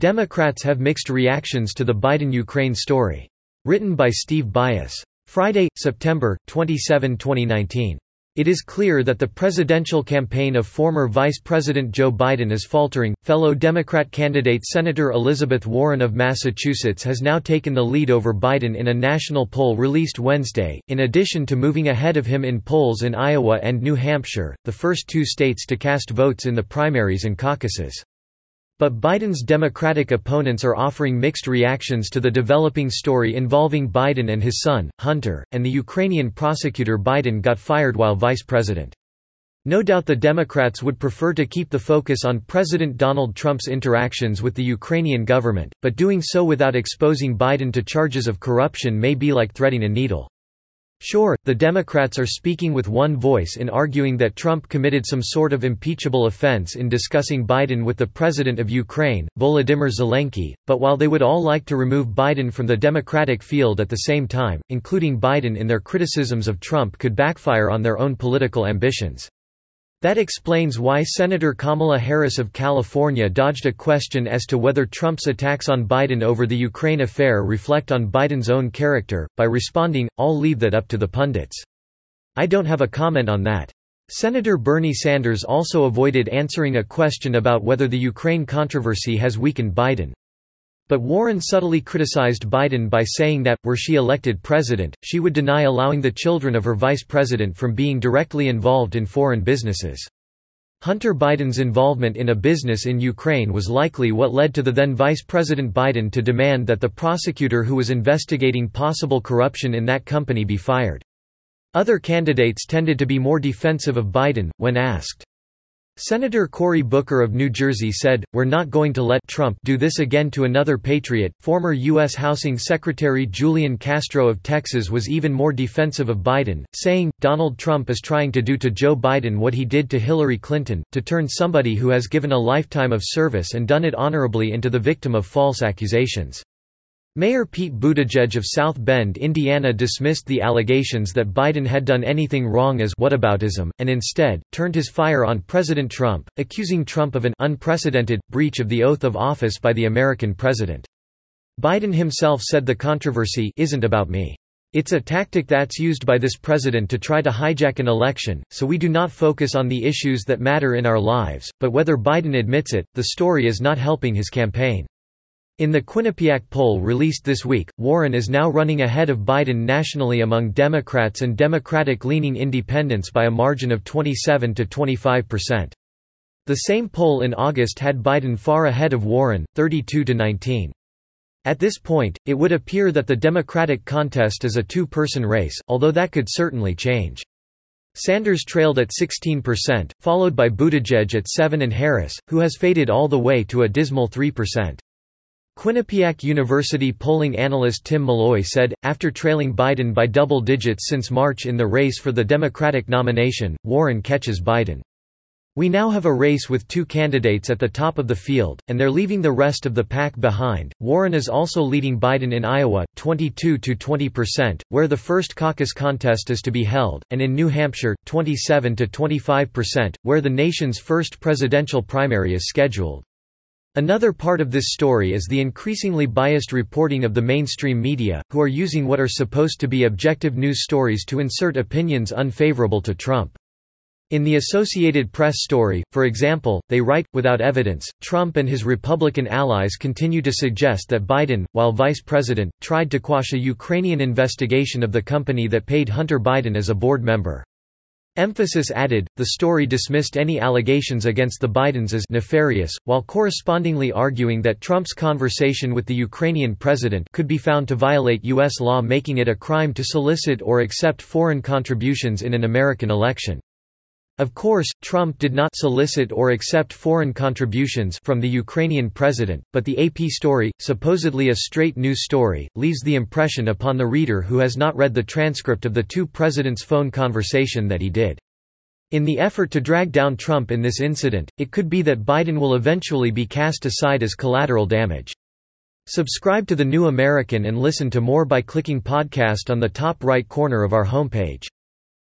Democrats have mixed reactions to the Biden-Ukraine story. Written by Steve Byas. Friday, September, 27, 2019. It is clear that the presidential campaign of former Vice President Joe Biden is faltering. Fellow Democrat candidate Senator Elizabeth Warren of Massachusetts has now taken the lead over Biden in a national poll released Wednesday, in addition to moving ahead of him in polls in Iowa and New Hampshire, the first two states to cast votes in the primaries and caucuses. But Biden's Democratic opponents are offering mixed reactions to the developing story involving Biden and his son, Hunter, and the Ukrainian prosecutor Biden got fired while vice president. No doubt the Democrats would prefer to keep the focus on President Donald Trump's interactions with the Ukrainian government, but doing so without exposing Biden to charges of corruption may be like threading a needle. Sure, the Democrats are speaking with one voice in arguing that Trump committed some sort of impeachable offense in discussing Biden with the president of Ukraine, Volodymyr Zelensky, but while they would all like to remove Biden from the Democratic field at the same time, including Biden in their criticisms of Trump could backfire on their own political ambitions. That explains why Senator Kamala Harris of California dodged a question as to whether Trump's attacks on Biden over the Ukraine affair reflect on Biden's own character, by responding, I'll leave that up to the pundits. I don't have a comment on that. Senator Bernie Sanders also avoided answering a question about whether the Ukraine controversy has weakened Biden. But Warren subtly criticized Biden by saying that, were she elected president, she would deny allowing the children of her vice president from being directly involved in foreign businesses. Hunter Biden's involvement in a business in Ukraine was likely what led to the then Vice President Biden to demand that the prosecutor who was investigating possible corruption in that company be fired. Other candidates tended to be more defensive of Biden, when asked, Senator Cory Booker of New Jersey said, We're not going to let Trump do this again to another patriot. Former U.S. Housing Secretary Julian Castro of Texas was even more defensive of Biden, saying, Donald Trump is trying to do to Joe Biden what he did to Hillary Clinton, to turn somebody who has given a lifetime of service and done it honorably into the victim of false accusations. Mayor Pete Buttigieg of South Bend, Indiana dismissed the allegations that Biden had done anything wrong as whataboutism, and instead, turned his fire on President Trump, accusing Trump of an unprecedented, breach of the oath of office by the American president. Biden himself said the controversy isn't about me. It's a tactic that's used by this president to try to hijack an election, so we do not focus on the issues that matter in our lives, but whether Biden admits it, the story is not helping his campaign. In the Quinnipiac poll released this week, Warren is now running ahead of Biden nationally among Democrats and Democratic-leaning independents by a margin of 27 to 25 percent. The same poll in August had Biden far ahead of Warren, 32 to 19. At this point, it would appear that the Democratic contest is a two-person race, although that could certainly change. Sanders trailed at 16%, followed by Buttigieg at 7 and Harris, who has faded all the way to a dismal 3%. Quinnipiac University polling analyst Tim Malloy said, after trailing Biden by double digits since March in the race for the Democratic nomination, Warren catches Biden. We now have a race with two candidates at the top of the field, and they're leaving the rest of the pack behind. Warren is also leading Biden in Iowa, 22 to 20%, where the first caucus contest is to be held, and in New Hampshire, 27 to 25%, where the nation's first presidential primary is scheduled. Another part of this story is the increasingly biased reporting of the mainstream media, who are using what are supposed to be objective news stories to insert opinions unfavorable to Trump. In the Associated Press story, for example, they write, without evidence, Trump and his Republican allies continue to suggest that Biden, while vice president, tried to quash a Ukrainian investigation of the company that paid Hunter Biden as a board member. Emphasis added, the story dismissed any allegations against the Bidens as nefarious, while correspondingly arguing that Trump's conversation with the Ukrainian president could be found to violate U.S. law making it a crime to solicit or accept foreign contributions in an American election. Of course, Trump did not solicit or accept foreign contributions from the Ukrainian president, but the AP story, supposedly a straight news story, leaves the impression upon the reader who has not read the transcript of the two presidents' phone conversation that he did. In the effort to drag down Trump in this incident, it could be that Biden will eventually be cast aside as collateral damage. Subscribe to The New American and listen to more by clicking podcast on the top right corner of our homepage.